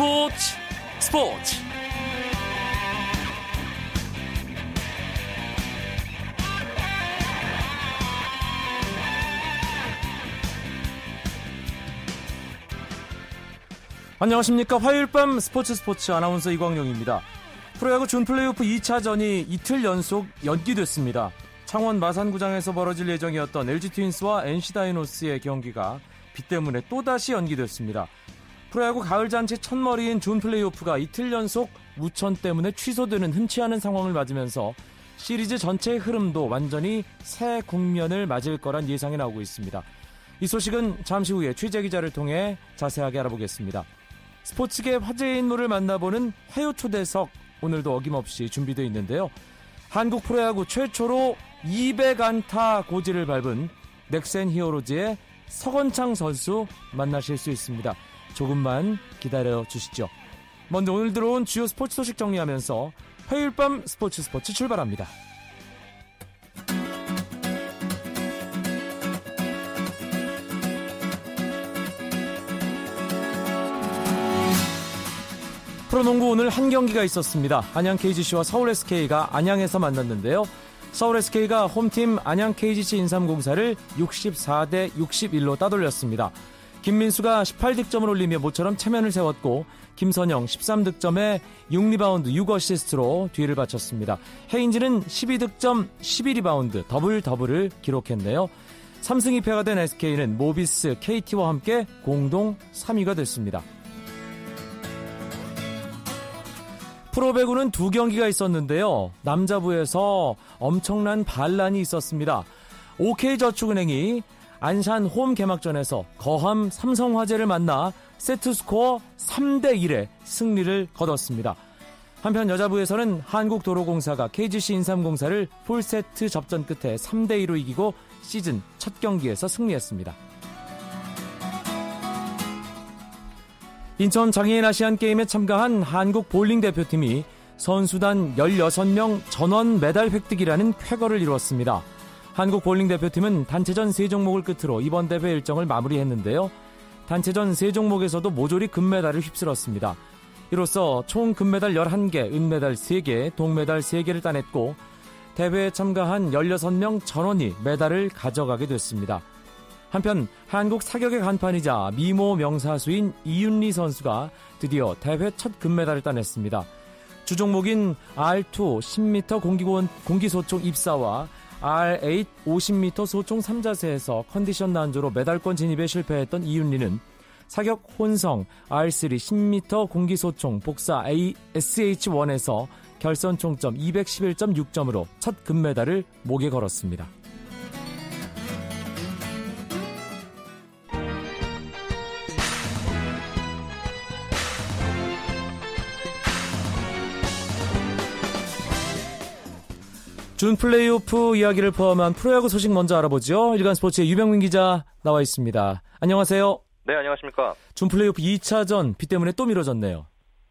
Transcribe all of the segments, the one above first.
스포츠 스포츠. 안녕하십니까. 화요일 밤 스포츠 스포츠 아나운서 이광용입니다. 프로야구 준 플레이오프 2차전이 이틀 연속 연기됐습니다. 창원 마산구장에서 벌어질 예정이었던 LG 트윈스와 NC 다이노스의 경기가 비 때문에 또다시 연기됐습니다 프로야구 가을잔치 첫머리인 준 플레이오프가 이틀 연속 우천 때문에 취소되는 흔치 않은 상황을 맞으면서 시리즈 전체의 흐름도 완전히 새 국면을 맞을 거란 예상이 나오고 있습니다. 이 소식은 잠시 후에 취재 기자를 통해 자세하게 알아보겠습니다. 스포츠계 화제의 인물을 만나보는 화요 초대석 오늘도 어김없이 준비되어 있는데요. 한국 프로야구 최초로 200안타 고지를 밟은 넥센 히어로즈의 서건창 선수 만나실 수 있습니다. 조금만 기다려 주시죠. 먼저 오늘 들어온 주요 스포츠 소식 정리하면서 화요일 밤 스포츠 스포츠 출발합니다. 프로농구 오늘 한 경기가 있었습니다. 안양 KGC와 서울 SK가 안양에서 만났는데요. 서울 SK가 홈팀 안양 KGC 인삼공사를 64대 61로 따돌렸습니다. 김민수가 18득점을 올리며 모처럼 체면을 세웠고 김선형 13득점에 6리바운드 6어시스트로 뒤를 받쳤습니다. 헤인즈는 12득점 12리바운드 더블 더블을 기록했네요. 3승 2패가 된 SK는 모비스 KT와 함께 공동 3위가 됐습니다. 프로배구는 두 경기가 있었는데요. 남자부에서 엄청난 반란이 있었습니다. OK저축은행이 안산 홈 개막전에서 거함 삼성화재를 만나 세트 스코어 3대 1의 승리를 거뒀습니다. 한편 여자부에서는 한국도로공사가 KGC 인삼공사를 풀세트 접전 끝에 3대 2로 이기고 시즌 첫 경기에서 승리했습니다. 인천 장애인 아시안 게임에 참가한 한국 볼링 대표팀이 선수단 16명 전원 메달 획득이라는 쾌거를 이루었습니다. 한국 볼링 대표팀은 단체전 3종목을 끝으로 이번 대회 일정을 마무리했는데요. 단체전 3종목에서도 모조리 금메달을 휩쓸었습니다. 이로써 총 금메달 11개, 은메달 3개, 동메달 3개를 따냈고 대회에 참가한 16명 전원이 메달을 가져가게 됐습니다. 한편 한국 사격의 간판이자 미모 명사수인 이윤리 선수가 드디어 대회 첫 금메달을 따냈습니다. 주종목인 R2 10m 공기원, 공기소총 입사와 R8 50m 소총 3자세에서 컨디션 난조로 메달권 진입에 실패했던 이윤리는 사격 혼성 R3 10m 공기소총 복사 A SH1에서 결선 총점 211.6점으로 첫 금메달을 목에 걸었습니다. 준 플레이오프 이야기를 포함한 프로야구 소식 먼저 알아보죠. 일간 스포츠의 유병민 기자 나와 있습니다. 안녕하세요. 네, 안녕하십니까. 준 플레이오프 2차전 비 때문에 또 미뤄졌네요.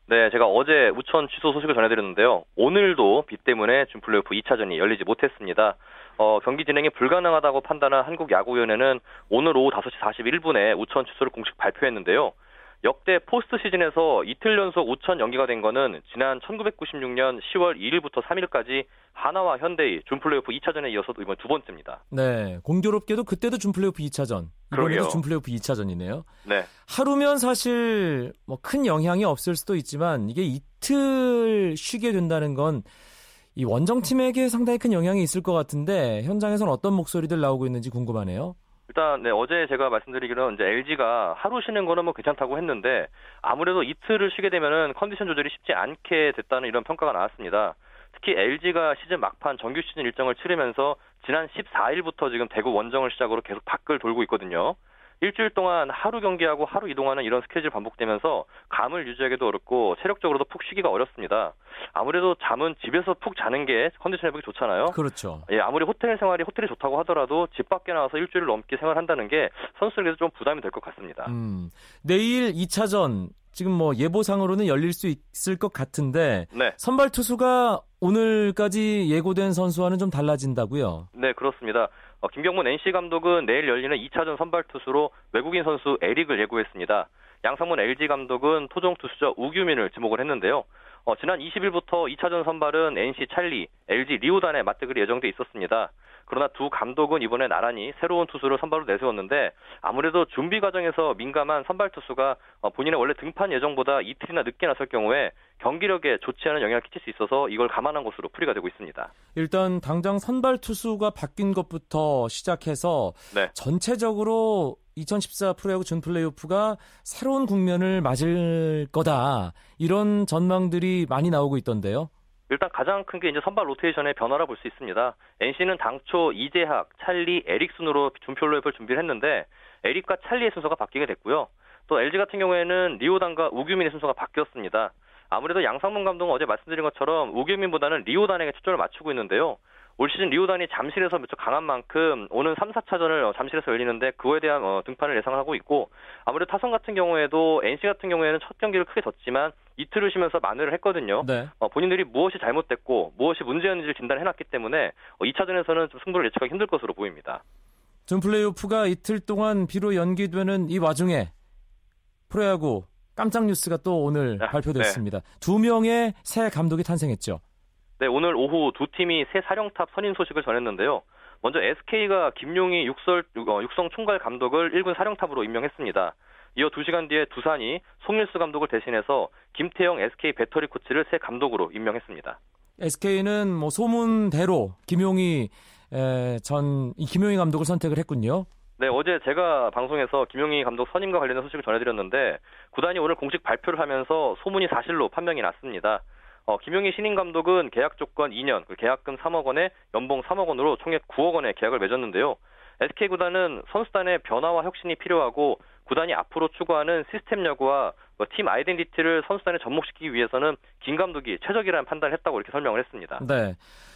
네, 제가 어제 우천 취소 소식을 전해드렸는데요. 오늘도 비 때문에 준 플레이오프 2차전이 열리지 못했습니다. 어, 경기 진행이 불가능하다고 판단한 한국야구위원회는 오늘 오후 5시 41분에 우천 취소를 공식 발표했는데요. 역대 포스트 시즌에서 이틀 연속 우천 연기가 된 거는 지난 1996년 10월 2일부터 3일까지 하나와 현대의 준플레이오프 2차전에 이어서 이번 두 번째입니다. 네, 공교롭게도 그때도 준플레이오프 2차전, 이번에도 준플레이오프 2차전이네요. 네. 하루면 사실 뭐 큰 영향이 없을 수도 있지만 이게 이틀 쉬게 된다는 건 이 원정 팀에게 상당히 큰 영향이 있을 것 같은데 현장에서는 어떤 목소리들 나오고 있는지 궁금하네요. 일단 네, 어제 제가 말씀드리기로는 이제 LG가 하루 쉬는 거는 뭐 괜찮다고 했는데 아무래도 이틀을 쉬게 되면은 컨디션 조절이 쉽지 않게 됐다는 이런 평가가 나왔습니다. 특히 LG가 시즌 막판 정규 시즌 일정을 치르면서 지난 14일부터 지금 대구 원정을 시작으로 계속 밖을 돌고 있거든요. 일주일 동안 하루 경기하고 하루 이동하는 이런 스케줄 반복되면서 감을 유지하기도 어렵고 체력적으로도 푹 쉬기가 어렵습니다. 아무래도 잠은 집에서 푹 자는 게 컨디션 회복이 좋잖아요. 그렇죠. 예, 아무리 호텔 생활이 호텔이 좋다고 하더라도 집 밖에 나와서 일주일 넘게 생활한다는 게 선수들에게도 좀 부담이 될 것 같습니다. 음, 내일 2차전 지금 뭐 예보상으로는 열릴 수 있을 것 같은데 네. 선발 투수가 오늘까지 예고된 선수와는 좀 달라진다고요? 네, 그렇습니다. 어, 김경문 NC 감독은 내일 열리는 2차전 선발 투수로 외국인 선수 에릭을 예고했습니다. 양상문 LG 감독은 토종 투수자 우규민을 지목을 했는데요. 어, 지난 20일부터 2차전 선발은 NC 찰리, LG 리오단의 맞대결이 예정돼 있었습니다. 그러나 두 감독은 이번에 나란히 새로운 투수를 선발로 내세웠는데 아무래도 준비 과정에서 민감한 선발 투수가 어, 본인의 원래 등판 예정보다 이틀이나 늦게 나설 경우에 경기력에 좋지 않은 영향을 끼칠 수 있어서 이걸 감안한 것으로 풀이가 되고 있습니다. 일단 당장 선발 투수가 바뀐 것부터 시작해서 네. 전체적으로 2014 프로야구 준 플레이오프가 새로운 국면을 맞을 거다 이런 전망들이 많이 나오고 있던데요. 일단 가장 큰 게 이제 선발 로테이션의 변화라 볼 수 있습니다. NC는 당초 이재학, 찰리, 에릭 순으로 준플레이오프를 준비를 했는데 에릭과 찰리의 순서가 바뀌게 됐고요. 또 LG 같은 경우에는 리오단과 우규민의 순서가 바뀌었습니다. 아무래도 양상문 감독은 어제 말씀드린 것처럼 우규민보다는 리오단에게 초점을 맞추고 있는데요. 올 시즌 리오단이 잠실에서 무척 강한 만큼 오는 3, 4차전을 어, 잠실에서 열리는데 그거에 대한 어, 등판을 예상하고 있고 아무래도 타선 같은 경우에도 NC 같은 경우에는 첫 경기를 크게 졌지만 이틀을 쉬면서 만회를 했거든요. 네. 어, 본인들이 무엇이 잘못됐고 무엇이 문제였는지를 진단해놨기 때문에 2차전에서는 좀 승부를 예측하기 힘들 것으로 보입니다. 준 플레이오프가 이틀 동안 비로 연기되는 이 와중에 프로야구 깜짝 뉴스가 또 오늘 아, 발표됐습니다. 네. 두 명의 새 감독이 탄생했죠. 네, 오늘 오후 두 팀이 새 사령탑 선임 소식을 전했는데요. 먼저 SK가 김용희 육설, 어, 육성 총괄 감독을 1군 사령탑으로 임명했습니다. 이어 2시간 뒤에 두산이 송일수 감독을 대신해서 김태형 SK 배터리 코치를 새 감독으로 임명했습니다. SK는 뭐 소문대로 김용희 전 김용희 감독을 선택을 했군요. 네, 어제 제가 방송에서 김용희 감독 선임과 관련된 소식을 전해드렸는데 구단이 오늘 공식 발표를 하면서 소문이 사실로 판명이 났습니다. 어, 김용희 신인 감독은 계약 조건 2년, 그 계약금 3억 원에 연봉 3억 원으로 총액 9억 원의 계약을 맺었는데요. SK 구단은 선수단의 변화와 혁신이 필요하고 구단이 앞으로 추구하는 시스템 야구와 뭐팀 아이덴티티를 선수단에 접목시키기 위해서는 김 감독이 최적이라는 판단을 했다고 이렇게 설명을 했습니다. 네.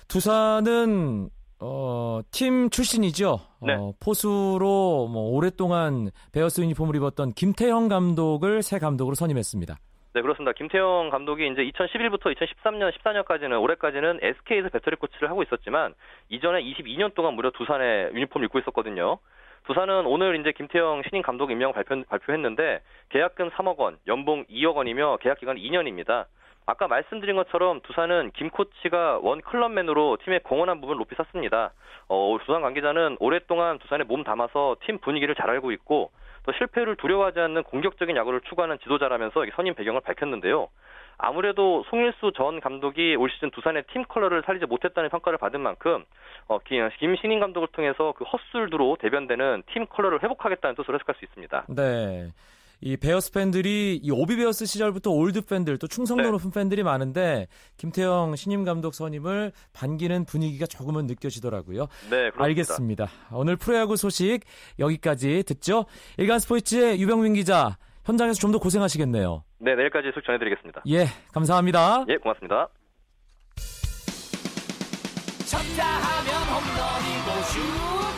두산은 어, 팀 출신이죠. 어, 네. 어, 포수로 뭐 오랫동안 베어스 유니폼을 입었던 김태형 감독을 새 감독으로 선임했습니다. 네, 그렇습니다. 김태형 감독이 이제 2011부터 2013년, 14년까지는 올해까지는 SK에서 배터리 코치를 하고 있었지만 이전에 22년 동안 무려 두산의 유니폼을 입고 있었거든요. 두산은 오늘 이제 김태형 신인 감독 임명을 발표, 발표했는데 계약금 3억 원, 연봉 2억 원이며 계약 기간 2년입니다. 아까 말씀드린 것처럼 두산은 김 코치가 원 클럽맨으로 팀에 공헌한 부분을 높이 샀습니다. 어, 두산 관계자는 오랫동안 두산에 몸 담아서 팀 분위기를 잘 알고 있고 또 실패를 두려워하지 않는 공격적인 야구를 추구하는 지도자라면서 선임 배경을 밝혔는데요. 아무래도 송일수 전 감독이 올 시즌 두산의 팀 컬러를 살리지 못했다는 평가를 받은 만큼 어, 김 신임 감독을 통해서 그 허슬두로 대변되는 팀 컬러를 회복하겠다는 뜻으로 해석할 수 있습니다. 네. 이 베어스 팬들이 이 OB 베어스 시절부터 올드 팬들 또 충성도 네. 높은 팬들이 많은데 김태형 신임 감독 선임을 반기는 분위기가 조금은 느껴지더라고요. 네, 그렇습니다. 알겠습니다. 오늘 프로야구 소식 여기까지 듣죠. 일간 스포츠의 유병민 기자 현장에서 좀 더 고생하시겠네요. 네, 내일까지 소식 전해드리겠습니다. 예, 감사합니다. 예, 고맙습니다. 쳤다 하면 홈런이고 슛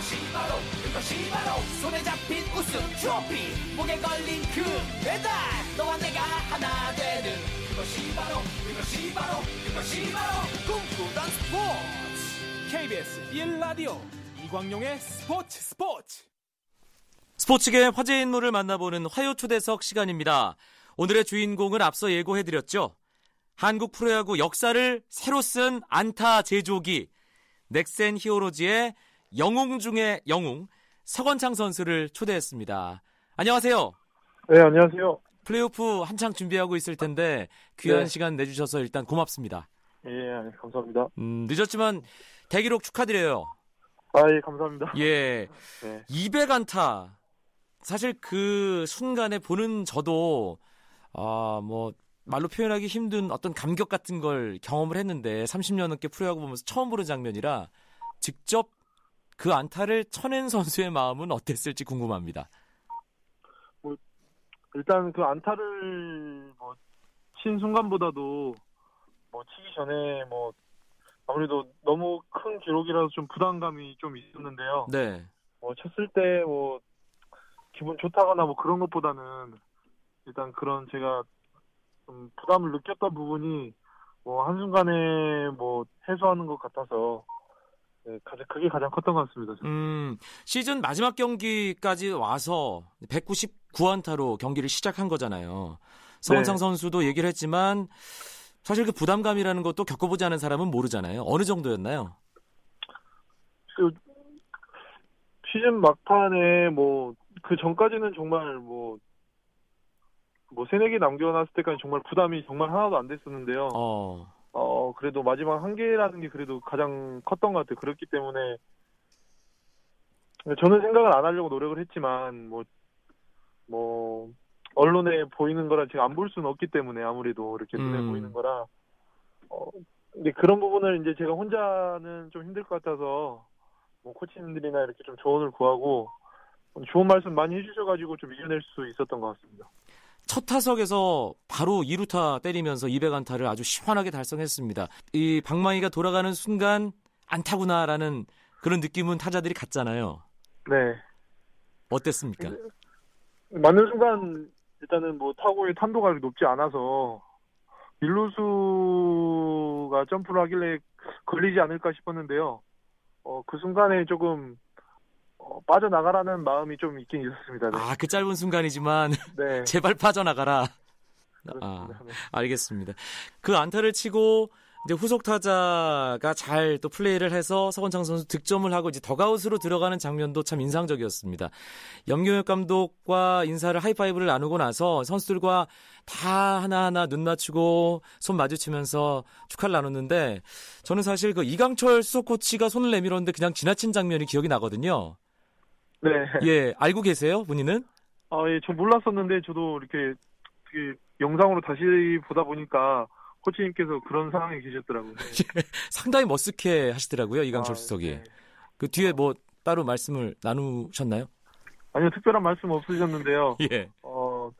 그것이 바로 그것이 바로 손에 잡힌 우승 트로피 목에 걸린 그 배달 너와 내가 하나 되는 그것이 바로 그것이 바로 그것이 바로 꿈꾸던 스포츠 KBS 1라디오 이광용의 스포츠 스포츠 스포츠계 화제 인물을 만나보는 화요투대석 시간입니다. 오늘의 주인공을 앞서 예고해드렸죠. 한국 프로야구 역사를 새로 쓴 안타 제조기 넥센 히어로즈의 영웅 중의 영웅 서건창 선수를 초대했습니다. 안녕하세요. 네, 안녕하세요. 플레이오프 한창 준비하고 있을 텐데 귀한 네. 시간 내주셔서 일단 고맙습니다. 예, 감사합니다. 음, 늦었지만 대기록 축하드려요. 아, 예, 감사합니다. 예. 네. 200안타. 사실 그 순간에 보는 저도 아, 뭐 말로 표현하기 힘든 어떤 감격 같은 걸 경험을 했는데 30년 넘게 프로야구 보면서 처음 보는 장면이라 직접 그 안타를 쳐낸 선수의 마음은 어땠을지 궁금합니다. 뭐 일단 그 안타를 뭐 친 순간보다도 뭐 치기 전에 뭐 아무래도 너무 큰 기록이라서 좀 부담감이 좀 있었는데요. 네. 뭐 쳤을 때 뭐 기분 좋다거나 뭐 그런 것보다는 일단 그런 제가 좀 부담을 느꼈던 부분이 뭐 한순간에 뭐 해소하는 것 같아서 네, 가장 그게 가장 컸던 것 같습니다. 저는. 음, 시즌 마지막 경기까지 와서 199안타로 경기를 시작한 거잖아요. 서원창 네. 선수도 얘기를 했지만 사실 그 부담감이라는 것도 겪어보지 않은 사람은 모르잖아요. 어느 정도였나요? 그 시즌 막판에 뭐 그 전까지는 정말 뭐뭐 세네 개 남겨놨을 때까지 정말 부담이 정말 하나도 안 됐었는데요. 어, 어, 그래도 마지막 한 개라는 게 그래도 가장 컸던 것 같아요. 그렇기 때문에 저는 생각을 안 하려고 노력을 했지만 뭐, 뭐, 언론에 보이는 거라 제가 안 볼 수는 없기 때문에 아무래도 이렇게 눈에 음. 보이는 거라 어, 근데 그런 부분을 이제 제가 혼자는 좀 힘들 것 같아서 뭐 코치님들이나 이렇게 좀 조언을 구하고 좋은 말씀 많이 해주셔가지고 좀 이겨낼 수 있었던 것 같습니다. 첫 타석에서 바로 2루타 때리면서 200안타를 아주 시원하게 달성했습니다. 이 방망이가 돌아가는 순간 안타구나라는 그런 느낌은 타자들이 갖잖아요. 네. 어땠습니까? 맞는 순간 일단은 뭐 타구의 탄도가 높지 않아서 일루수가 점프를 하길래 걸리지 않을까 싶었는데요. 어, 그 순간에 조금 어, 빠져나가라는 마음이 좀 있긴 있었습니다. 네. 아, 그 짧은 순간이지만 네. 제발 빠져나가라. 아. 네. 알겠습니다. 그 안타를 치고 이제 후속 타자가 잘 또 플레이를 해서 서건창 선수 득점을 하고 이제 더가웃으로 들어가는 장면도 참 인상적이었습니다. 염경엽 감독과 인사를 하이파이브를 나누고 나서 선수들과 다 하나하나 눈 맞추고 손 마주치면서 축하를 나눴는데 저는 사실 그 이강철 수석 코치가 손을 내밀었는데 그냥 지나친 장면이 기억이 나거든요. 네. 예, 알고 계세요, 본인은? 아, 예, 저 몰랐었는데 저도 이렇게 그 영상으로 다시 보다 보니까 코치님께서 그런 상황에 계셨더라고요. 네. 상당히 멋스케 하시더라고요, 이강철 아, 수석이. 네. 그 뒤에 뭐 따로 말씀을 나누셨나요? 아니요, 특별한 말씀 없으셨는데요. 예. 어,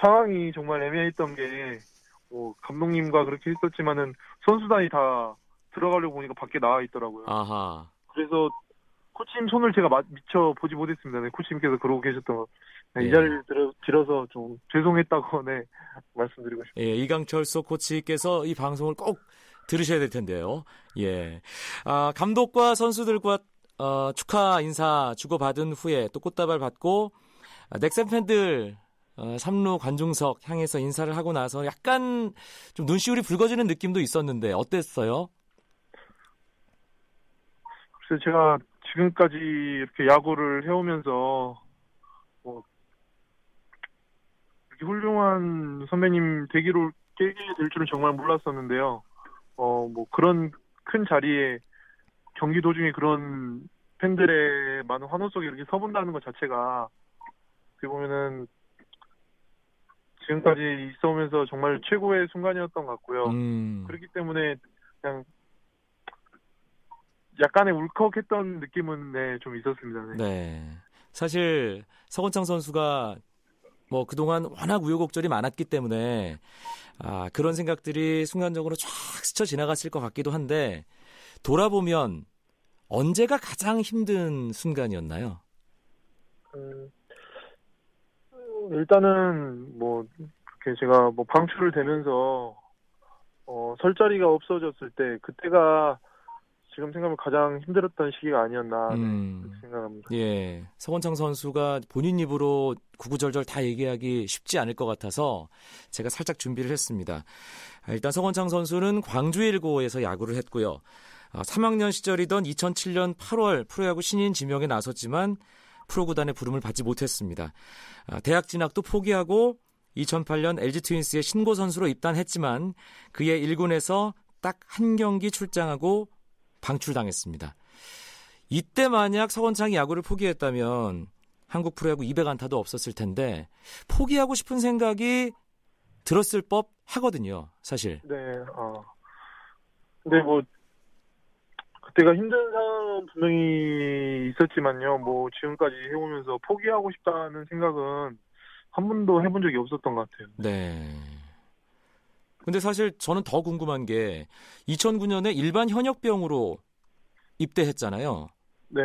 상황이 정말 애매했던 게, 뭐, 감독님과 그렇게 했었지만은, 선수단이 다 들어가려고 보니까 밖에 나와 있더라고요. 아하. 그래서, 코치님 손을 제가 마- 미처 보지 못했습니다. 네, 코치님께서 그러고 계셨던 거. 네, 예. 이 자리를 들어, 빌어서 좀 죄송했다고, 네, 말씀드리고 싶습니다. 예, 이강철 수 코치께서 이 방송을 꼭 들으셔야 될 텐데요. 예. 아, 감독과 선수들과 어, 축하 인사 주고받은 후에 또 꽃다발 받고 아, 넥센 팬들 어, 삼루 관중석 향해서 인사를 하고 나서 약간 좀 눈시울이 붉어지는 느낌도 있었는데 어땠어요? 그래서 제가 지금까지 이렇게 야구를 해오면서, 뭐, 이렇게 훌륭한 선배님 되기로 깨게 될 줄은 정말 몰랐었는데요. 어, 뭐, 그런 큰 자리에 경기 도중에 그런 팬들의 많은 환호 속에 이렇게 서본다는 것 자체가, 어떻게 보면은, 지금까지 있어오면서 정말 최고의 순간이었던 것 같고요. 음. 그렇기 때문에 그냥 약간의 울컥했던 느낌은 네, 좀 있었습니다. 네. 네. 사실 서건창 선수가 뭐 그동안 워낙 우여곡절이 많았기 때문에 아, 그런 생각들이 순간적으로 쫙 스쳐 지나갔을 것 같기도 한데 돌아보면 언제가 가장 힘든 순간이었나요? 음, 일단은 뭐 제가 뭐 방출을 되면서 어, 설 자리가 없어졌을 때 그때가 지금 생각하면 가장 힘들었던 시기가 아니었나 네, 음. 생각합니다. 예, 서건창 선수가 본인 입으로 구구절절 다 얘기하기 쉽지 않을 것 같아서 제가 살짝 준비를 했습니다. 아, 일단 서건창 선수는 광주 1고에서 야구를 했고요. 아, 3학년 시절이던 2007년 8월 프로야구 신인 지명에 나섰지만 프로구단의 부름을 받지 못했습니다. 아, 대학 진학도 포기하고 2008년 LG 트윈스의 신고 선수로 입단했지만 그의 1군에서 딱 한 경기 출장하고 방출당했습니다. 이때 만약 서건창이 야구를 포기했다면 한국 프로야구 200안타도 없었을 텐데 포기하고 싶은 생각이 들었을 법 하거든요, 사실. 네, 어. 근데 뭐, 그때가 힘든 상황은 분명히 있었지만요. 뭐, 지금까지 해오면서 포기하고 싶다는 생각은 한 번도 해본 적이 없었던 것 같아요. 네. 근데 사실 저는 더 궁금한 게 2009년에 일반 현역병으로 입대했잖아요. 네.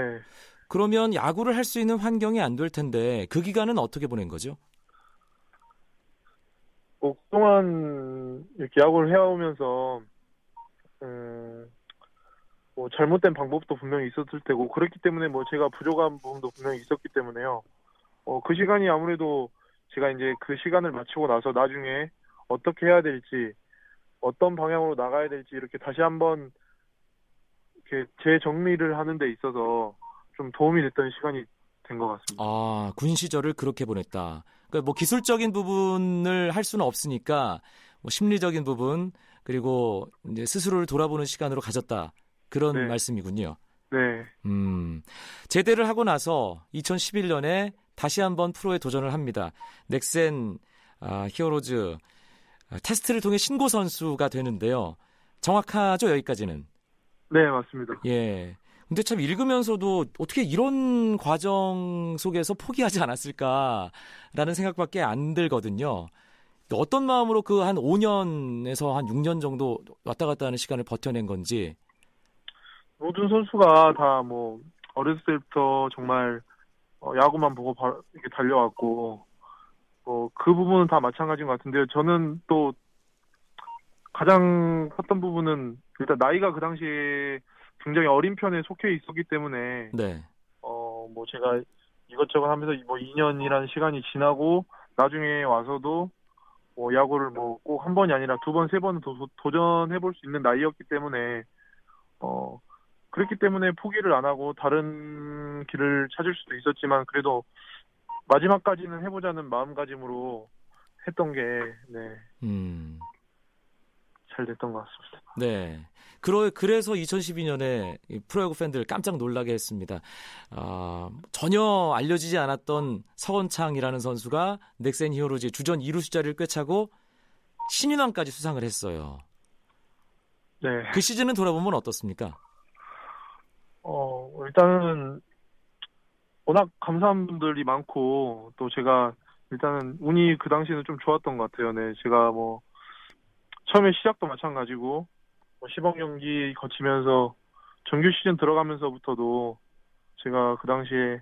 그러면 야구를 할 수 있는 환경이 안 될 텐데 그 기간은 어떻게 보낸 거죠? 뭐, 그동안 이렇게 야구를 해오면서, 음, 뭐 잘못된 방법도 분명히 있었을 테고 그렇기 때문에 뭐 제가 부족한 부분도 분명히 있었기 때문에요. 어, 그 시간이 아무래도 제가 이제 그 시간을 마치고 나서 나중에 어떻게 해야 될지 어떤 방향으로 나가야 될지 이렇게 다시 한번 이렇게 재정리를 하는 데 있어서 좀 도움이 됐던 시간이 된 것 같습니다. 아, 군 시절을 그렇게 보냈다. 그러니까 뭐 기술적인 부분을 할 수는 없으니까 뭐 심리적인 부분 그리고 이제 스스로를 돌아보는 시간으로 가졌다. 그런 네. 말씀이군요. 네, 음. 제대를 하고 나서 2011년에 다시 한번 프로에 도전을 합니다. 넥센 아, 히어로즈 아, 테스트를 통해 신고 선수가 되는데요. 정확하죠, 여기까지는. 네 맞습니다. 예. 근데 참 읽으면서도 어떻게 이런 과정 속에서 포기하지 않았을까라는 생각밖에 안 들거든요. 어떤 마음으로 그 한 5년에서 한 6년 정도 왔다 갔다 하는 시간을 버텨낸 건지. 모든 선수가 다 뭐 어렸을 때부터 정말 어, 야구만 보고 바- 이렇게 달려왔고 뭐 그 부분은 다 마찬가지인 것 같은데요. 저는 또 가장 컸던 부분은 일단 나이가 그 당시에 굉장히 어린 편에 속해 있었기 때문에 네. 어뭐 제가 이것저것 하면서 뭐 2년이라는 시간이 지나고 나중에 와서도 뭐 야구를 뭐 꼭 한 번이 아니라 두 번, 세 번은 도, 도전해 볼 수 있는 나이였기 때문에 어 그렇기 때문에 포기를 안 하고 다른 길을 찾을 수도 있었지만 그래도 마지막까지는 해보자는 마음가짐으로 했던 게 네, 음. 잘 됐던 것 같습니다. 네. 그러, 그래서 2012년에 프로야구 팬들 깜짝 놀라게 했습니다. 아, 전혀 알려지지 않았던 서건창이라는 선수가 넥센 히어로즈 주전 2루수 자리를 꿰차고 신인왕까지 수상을 했어요. 네. 그 시즌은 돌아보면 어떻습니까? 어, 일단은 워낙 감사한 분들이 많고 또 제가 일단은 운이 그 당시에는 좀 좋았던 것 같아요. 네, 제가 뭐 처음에 시작도 마찬가지고 뭐 시범 경기 거치면서 정규 시즌 들어가면서부터도 제가 그 당시에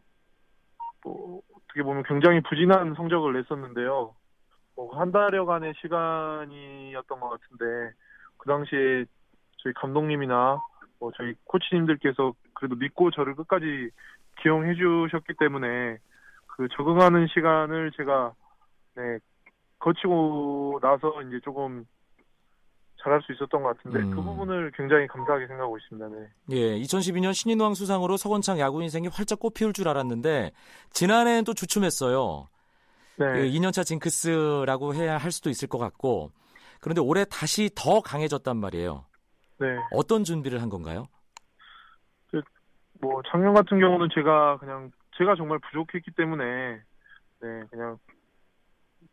뭐 어떻게 보면 굉장히 부진한 성적을 냈었는데요. 뭐 한 달여간의 시간이었던 것 같은데 그 당시에 저희 감독님이나 뭐 저희 코치님들께서 그래도 믿고 저를 끝까지 기용해 주셨기 때문에 그 적응하는 시간을 제가 네 거치고 나서 이제 조금 잘할 수 있었던 것 같은데 음. 그 부분을 굉장히 감사하게 생각하고 있습니다. 네. 예, 2012년 신인왕 수상으로 서건창 야구 인생이 활짝 꽃피울 줄 알았는데 지난해엔 또 주춤했어요. 네. 그 2년차 징크스라고 해야 할 수도 있을 것 같고 그런데 올해 다시 더 강해졌단 말이에요. 네. 어떤 준비를 한 건가요? 뭐 작년 같은 경우는 제가 그냥 제가 정말 부족했기 때문에 네 그냥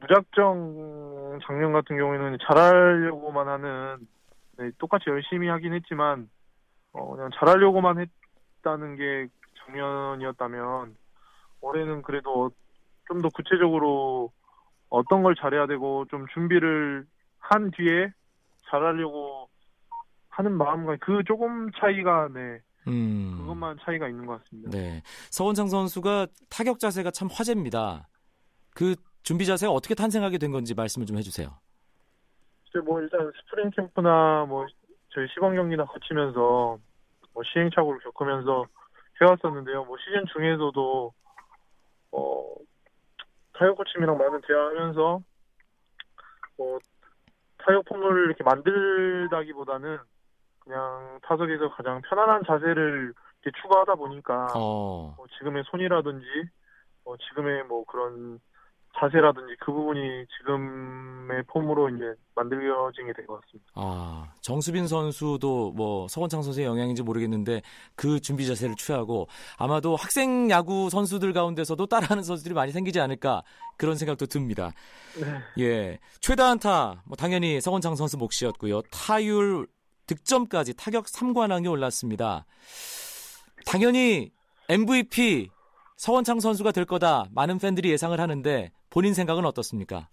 무작정 작년 같은 경우에는 잘하려고만 하는 네, 똑같이 열심히 하긴 했지만 어 그냥 잘하려고만 했다는 게 작년이었다면 올해는 그래도 좀 더 구체적으로 어떤 걸 잘해야 되고 좀 준비를 한 뒤에 잘하려고 하는 마음과 그 조금 차이가 네 음. 그것만 차이가 있는 것 같습니다. 네. 서원창 선수가 타격 자세가 참 화제입니다. 그 준비 자세가 어떻게 탄생하게 된 건지 말씀을 좀 해주세요. 뭐 일단 스프링 캠프나 뭐 저희 시범 경기나 거치면서 뭐 시행착오를 겪으면서 해왔었는데요. 뭐 시즌 중에서도 어 타격 코치님이랑 많은 대화하면서 뭐 타격 폼을 이렇게 만들다기보다는 그냥 타석에서 가장 편안한 자세를 추구하다 보니까 어. 뭐 지금의 손이라든지 뭐 지금의 뭐 그런 자세라든지 그 부분이 지금의 폼으로 이제 만들어지게 된 것 같습니다. 아, 정수빈 선수도 뭐 서건창 선수의 영향인지 모르겠는데 그 준비 자세를 취하고 아마도 학생 야구 선수들 가운데서도 따라하는 선수들이 많이 생기지 않을까 그런 생각도 듭니다. 네. 예. 최다 안타, 뭐 당연히 서건창 선수 몫이었고요. 타율 득점까지 타격 3관왕에 올랐습니다. 당연히 MVP 서건창 선수가 될 거다. 많은 팬들이 예상을 하는데 본인 생각은 어떻습니까?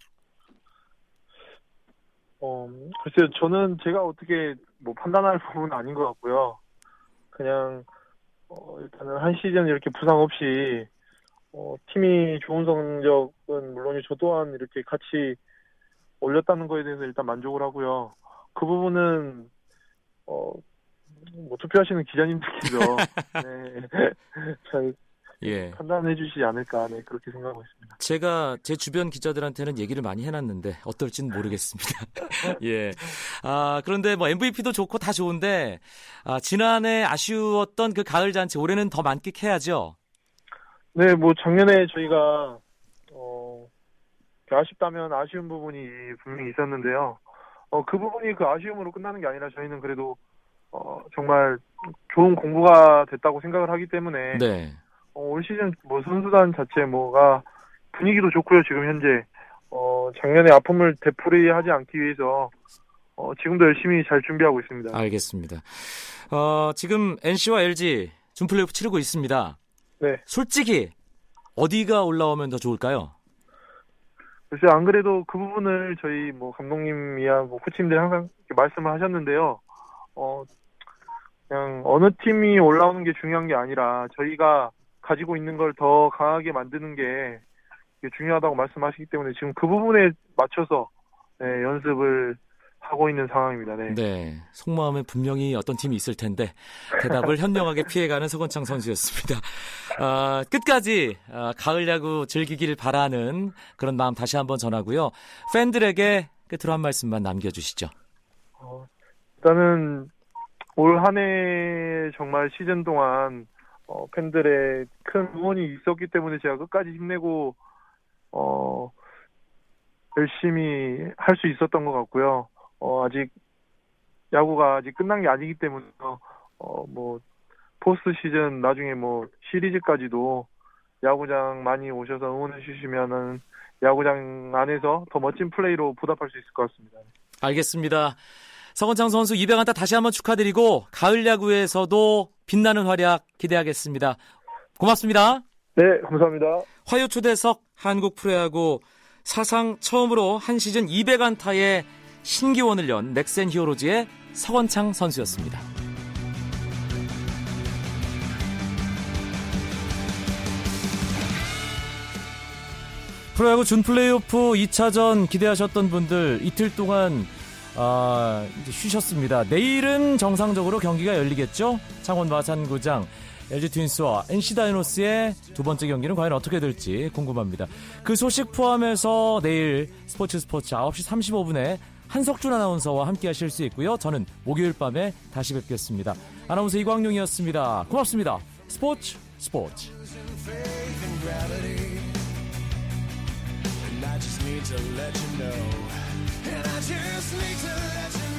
어, 글쎄요, 저는 제가 어떻게 뭐 판단할 부분은 아닌 것 같고요. 그냥, 어, 일단은 한 시즌 이렇게 부상 없이, 어, 팀이 좋은 성적은 물론이 저 또한 이렇게 같이 올렸다는 거에 대해서 일단 만족을 하고요. 그 부분은, 어, 뭐 투표하시는 기자님들께서 네, 잘 예. 판단해 주시지 않을까 네, 그렇게 생각하고 있습니다. 제가 제 주변 기자들한테는 얘기를 많이 해놨는데 어떨지는 모르겠습니다. 예. 아 그런데 뭐 MVP도 좋고 다 좋은데 아, 지난해 아쉬웠던 그 가을 잔치 올해는 더 만끽해야죠. 네, 뭐 작년에 저희가 어, 아쉽다면 아쉬운 부분이 분명히 있었는데요. 어, 그 부분이 그 아쉬움으로 끝나는 게 아니라 저희는 그래도 어, 정말 좋은 공부가 됐다고 생각을 하기 때문에 네. 어, 올 시즌 뭐 선수단 자체 뭐가 분위기도 좋고요. 지금 현재 어, 작년에 아픔을 되풀이하지 않기 위해서 어, 지금도 열심히 잘 준비하고 있습니다. 알겠습니다. 어, 지금 NC와 LG 준플레이오프 치르고 있습니다. 네. 솔직히 어디가 올라오면 더 좋을까요? 글쎄 안 그래도 그 부분을 저희 뭐 감독님이야 뭐 코치님들이 항상 말씀을 하셨는데요. 어 그냥 어느 팀이 올라오는 게 중요한 게 아니라 저희가 가지고 있는 걸 더 강하게 만드는 게 중요하다고 말씀하시기 때문에 지금 그 부분에 맞춰서 네, 연습을 하고 있는 상황입니다. 네. 네, 속마음에 분명히 어떤 팀이 있을 텐데 대답을 현명하게 피해가는 서건창 선수였습니다. 아, 끝까지 아, 가을 야구 즐기길 바라는 그런 마음 다시 한번 전하고요. 팬들에게 끝으로 한 말씀만 남겨주시죠. 어, 일단은 올 한 해 정말 시즌 동안 어, 팬들의 큰 응원이 있었기 때문에 제가 끝까지 힘내고 어, 열심히 할 수 있었던 것 같고요. 어, 아직 야구가 아직 끝난 게 아니기 때문에 어, 뭐 포스트 시즌 나중에 뭐 시리즈까지도 야구장 많이 오셔서 응원해 주시면은 야구장 안에서 더 멋진 플레이로 보답할 수 있을 것 같습니다. 알겠습니다. 서건창 선수 200안타 다시 한번 축하드리고 가을 야구에서도 빛나는 활약 기대하겠습니다. 고맙습니다. 네, 감사합니다. 화요 초대석 한국 프로야구 사상 처음으로 한 시즌 200안타의 신기원을 연 넥센 히어로즈의 서건창 선수였습니다. 프로야구 준 플레이오프 2차전 기대하셨던 분들 이틀 동안 아, 쉬셨습니다. 내일은 정상적으로 경기가 열리겠죠? 창원 마산구장 LG 트윈스와 NC 다이노스의 두 번째 경기는 과연 어떻게 될지 궁금합니다. 그 소식 포함해서 내일 스포츠 스포츠 9시 35분에 한석준 아나운서와 함께 하실 수 있고요. 저는 목요일 밤에 다시 뵙겠습니다. 아나운서 이광용이었습니다. 고맙습니다. 스포츠 스포츠. I just need to let you know. And I just need to let you know.